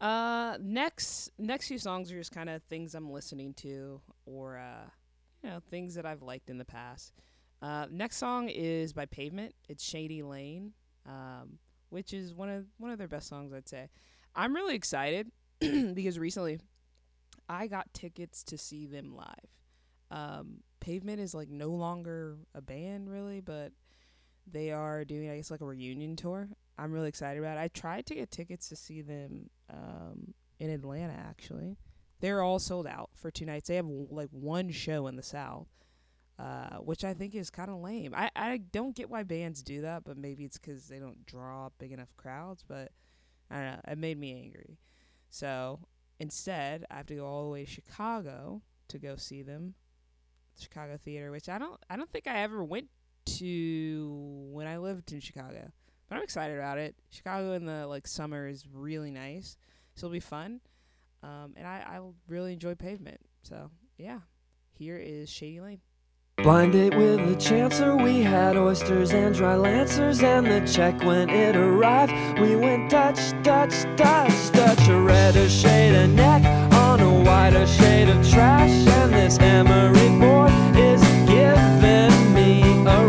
Speaker 1: Uh next next few songs are just kind of things I'm listening to or uh you know, things that I've liked in the past. Uh next song is by Pavement. It's Shady Lane. Um which is one of one of their best songs I'd say. I'm really excited [CLEARS THROAT] because recently I got tickets to see them live. Um Pavement is like no longer a band really, but they are doing I guess like a reunion tour. I'm really excited about it. I tried to get tickets to see them um, in Atlanta actually. they're all sold out for two nights. They have like one show in the South, uh, which I think is kind of lame. I, I don't get why bands do that, but maybe it's because they don't draw big enough crowds. But I don't know. It made me angry. So instead, I have to go all the way to Chicago to go see them, Chicago Theater, which I don't I don't think I ever went to when I lived in Chicago. But I'm excited about it. Chicago in the like summer is really nice. So it'll be fun. Um, and I, I really enjoy pavement. So yeah. Here is Shady Lane.
Speaker 22: Blind date with the chancer, we had oysters and dry lancers, and the check when it arrived. We went Dutch, Dutch, Dutch, Dutch, a redder shade of neck on a whiter shade of trash, and this emery board is giving me a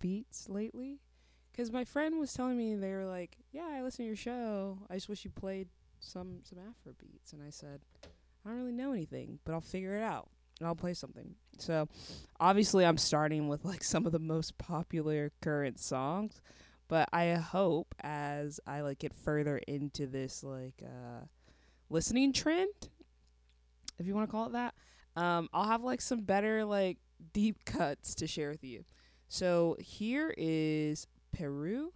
Speaker 1: beats lately because my friend was telling me they were like, "Yeah, I listen to your show. I just wish you played some some Afro beats." And I said, "I don't really know anything, but I'll figure it out and I'll play something." So, obviously, I'm starting with like some of the most popular current songs, but I hope as I like get further into this like uh listening trend, if you want to call it that, um, I'll have like some better like deep cuts to share with you. So here is Peru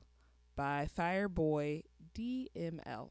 Speaker 23: by Fireboy DML.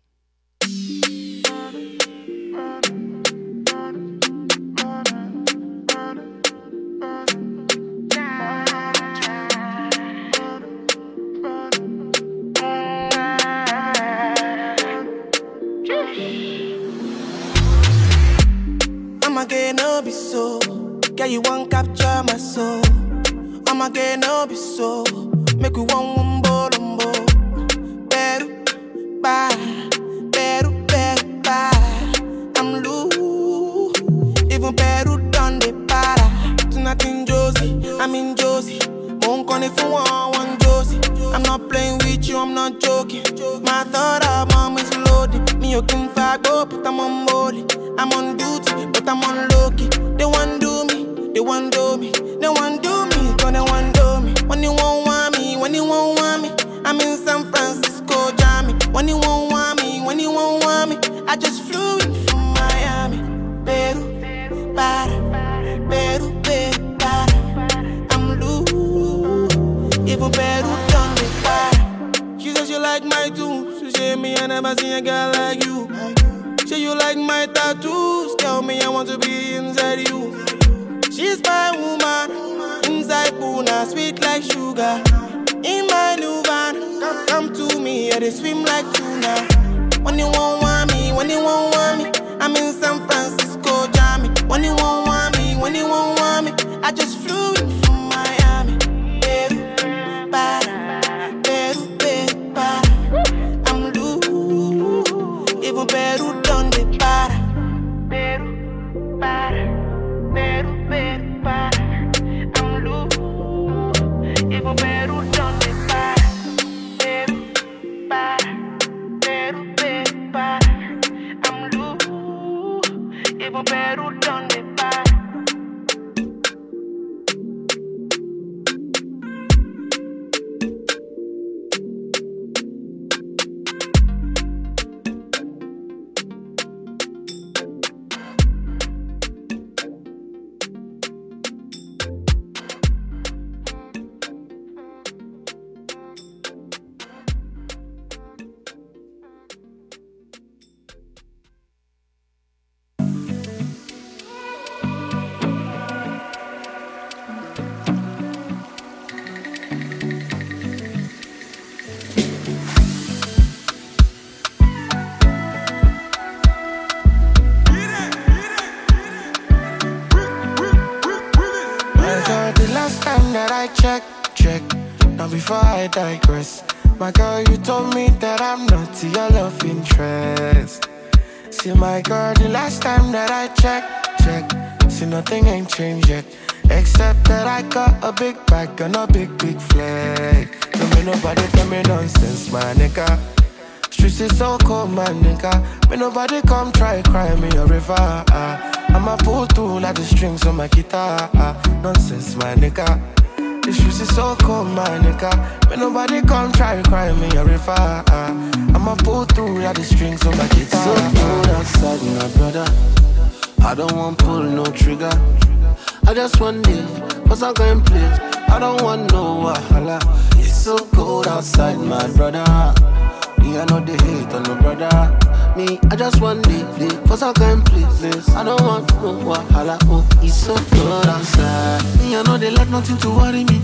Speaker 24: they
Speaker 25: let nothing to worry me.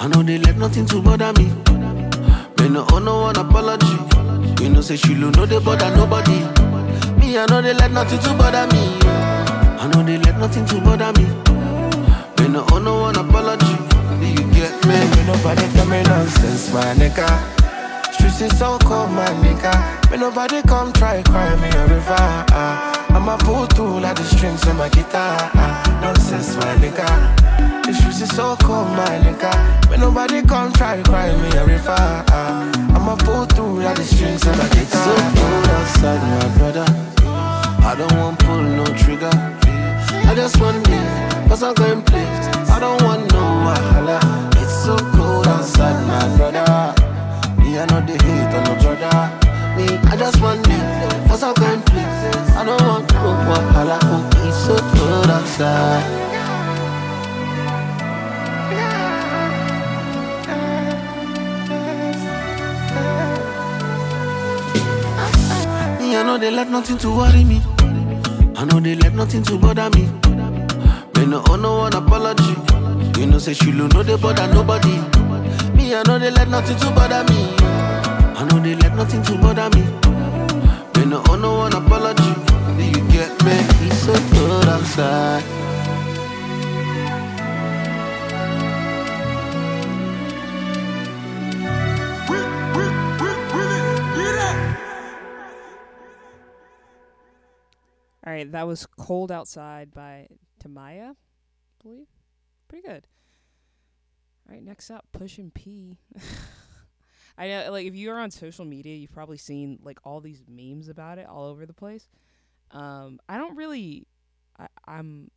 Speaker 25: I know they let nothing to bother me. Me no owe no one apology. You know say she lo no they bother nobody. Me I know they let nothing to bother me. I know they let nothing to bother me. Me no owe no one apology. Do you get me?
Speaker 26: Me nobody tell me nonsense, my nigga. Streets is so cold, my nigga. Me nobody come try cry me a river. Ah. I'ma pull through like the strings on my guitar. Ah nonsense, my nigga. The streets is so cold, my nigga. When nobody come try to cry me a river, ah. I'ma pull through like the strings of my guitar.
Speaker 25: It's so cold outside, my brother. I don't want pull no trigger. I just want me, cause I'm going place. I don't want no wahala. It's so cold outside, my brother. Me, I know the hate, I know brother. I just want live for some kind place. I don't want no wahala. Oh, it's so cold outside.
Speaker 27: I know they let nothing to worry me. I know they let nothing to bother me. Me no owe no one apology. You know say she no they bother nobody. Me I know they let nothing to bother me. I know they let nothing to bother me. Me no owe no one apology. Do you get me? It's so good outside.
Speaker 1: All right, that was Cold Outside by Timaya, I believe. Pretty good. All right, next up, Push and P. [LAUGHS] I know, like, if you are on social media, you've probably seen like all these memes about it all over the place. Um, I don't really, I, I'm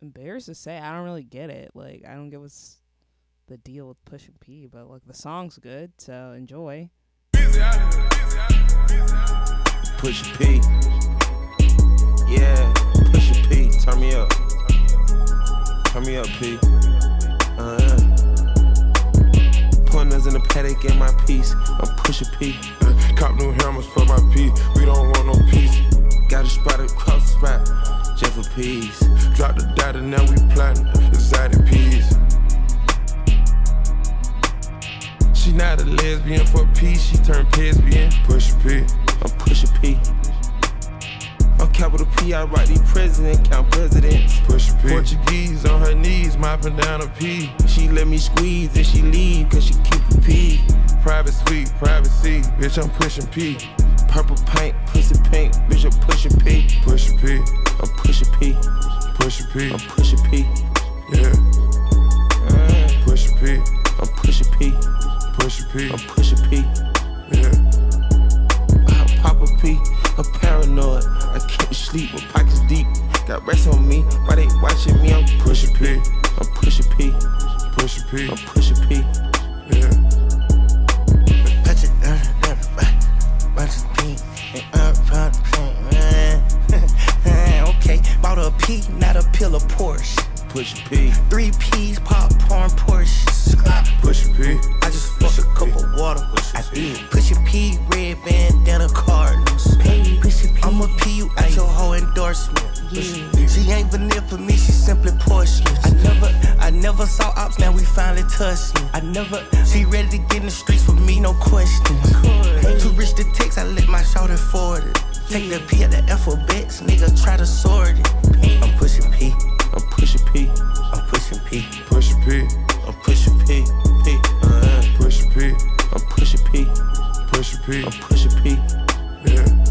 Speaker 1: embarrassed to say, I don't really get it. Like, I don't get what's the deal with pushing P, but like the song's good, so enjoy.
Speaker 25: Push P. Yeah, push P. Turn me up. Turn me up, P. Uh-huh. 20s in the paddock in my piece. I'm push a P. [LAUGHS]
Speaker 28: Cop new hammers for my P. We don't want no peace.
Speaker 25: Got a spot across cross spot. Jeff a peace.
Speaker 28: Drop the data now we plotting exotic peas. She not a lesbian for a piece. She turned lesbian. Push a P.
Speaker 25: I'm push a P. I'm capital P, I write these president, count presidents.
Speaker 28: Push a P. Portuguese on her knees, mopping down a P.
Speaker 25: She let me squeeze and she leave, cause she keep a P.
Speaker 28: Private suite, privacy, bitch, I'm pushing P.
Speaker 25: Purple paint, pussy pink, bitch, I'm pushing P.
Speaker 28: Push a P.
Speaker 25: I'm pushing P.
Speaker 28: Push a P.
Speaker 25: I'm pushing P.
Speaker 28: Yeah. Uh. Push a P.
Speaker 25: I'm pushing P.
Speaker 28: Push a P.
Speaker 25: I'm pushing P.
Speaker 28: Yeah.
Speaker 25: I pop a P, paranoid. I can't sleep, my pockets deep. Got rest on me, why they watching me? I'm pushing P. I'm pushing P.
Speaker 28: Push a P.
Speaker 25: I'm pushing P.
Speaker 28: Yeah.
Speaker 27: Bunch of pink, and okay, bought a P, not a pill of Porsche.
Speaker 25: Push a P.
Speaker 27: Three P's, popcorn, Porsche.
Speaker 28: Push a P.
Speaker 27: I just fucked a cup of water. I did. Push a P, red bandana, Cardinals. I'm a P, you at your whole endorsement. Yeah. She ain't vanilla for me, she simply porcelain. I never, I never saw ops, now we finally touched. I never, she ready to get in the streets for me, no question. Oh Too rich to text, I let my shoulder forward it. Take the P at the alphabets, nigga try to sort it. I'm pushing P.
Speaker 25: I'm pushing P.
Speaker 27: I'm pushing P.
Speaker 28: Push a P.
Speaker 25: I'm pushing P. P. Uh,
Speaker 28: Push a P.
Speaker 25: I'm pushing P.
Speaker 28: Push a P.
Speaker 25: I'm pushing P.
Speaker 28: Yeah.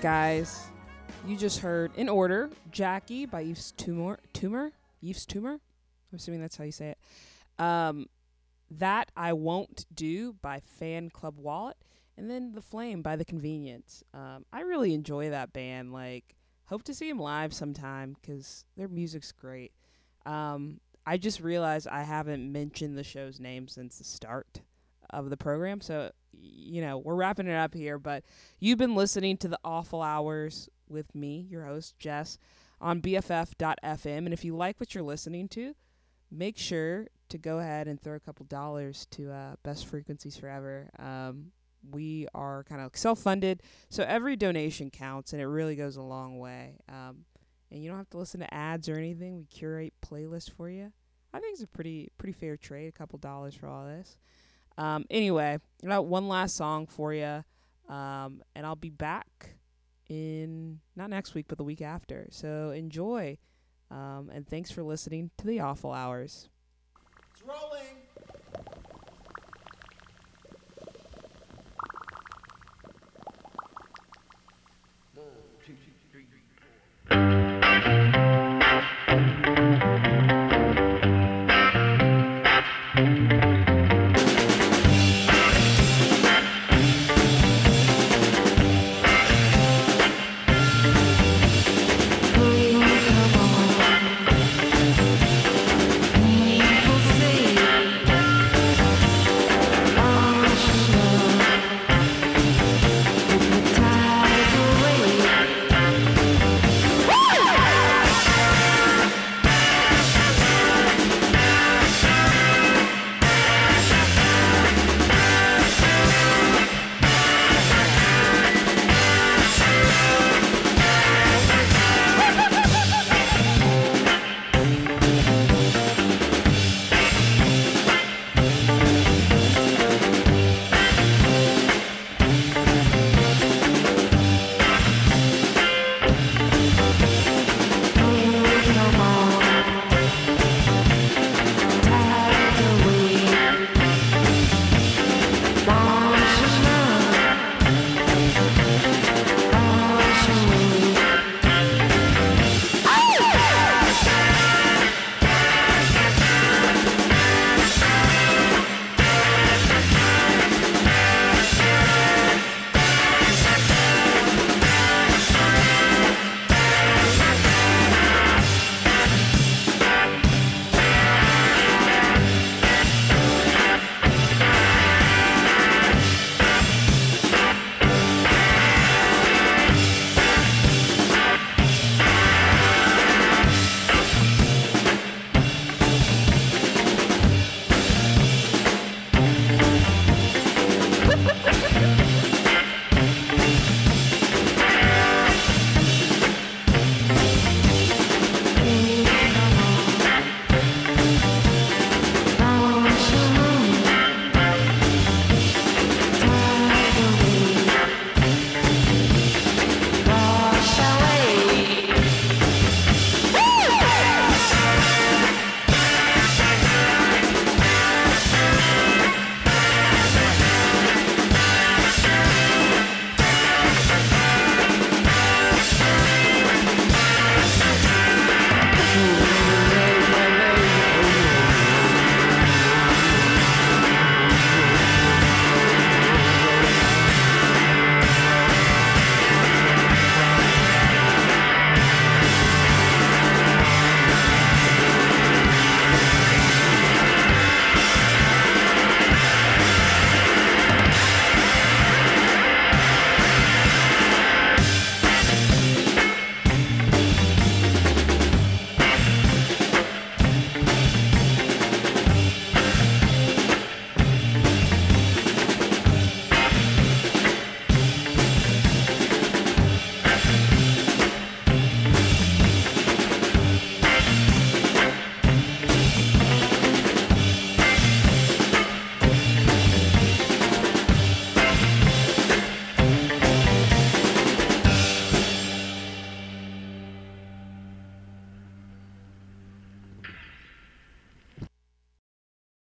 Speaker 1: Guys. You just heard in order Jackie by Yves Tumor. Tumor? Yves Tumor? I'm assuming that's how you say it. Um, that I Won't Do by Fanclub Wallet. And then The Flame by The Convenience. Um, I really enjoy that band. Like, hope to see them live sometime because their music's great. Um, I just realized I haven't mentioned the show's name since the start of the program. So, you know, we're wrapping it up here, but you've been listening to the Awful Hours with me, your host, Jess, on BFF.fm. And if you like what you're listening to, make sure to go ahead and throw a couple dollars to uh, Best Frequencies Forever. Um, we are kind of self funded, so every donation counts and it really goes a long way. Um, and you don't have to listen to ads or anything. We curate playlists for you. I think it's a pretty pretty fair trade, a couple dollars for all this. Um, anyway, I got one last song for you, um, and I'll be back in not next week, but the week after. So enjoy, um, and thanks for listening to the Awful Hours.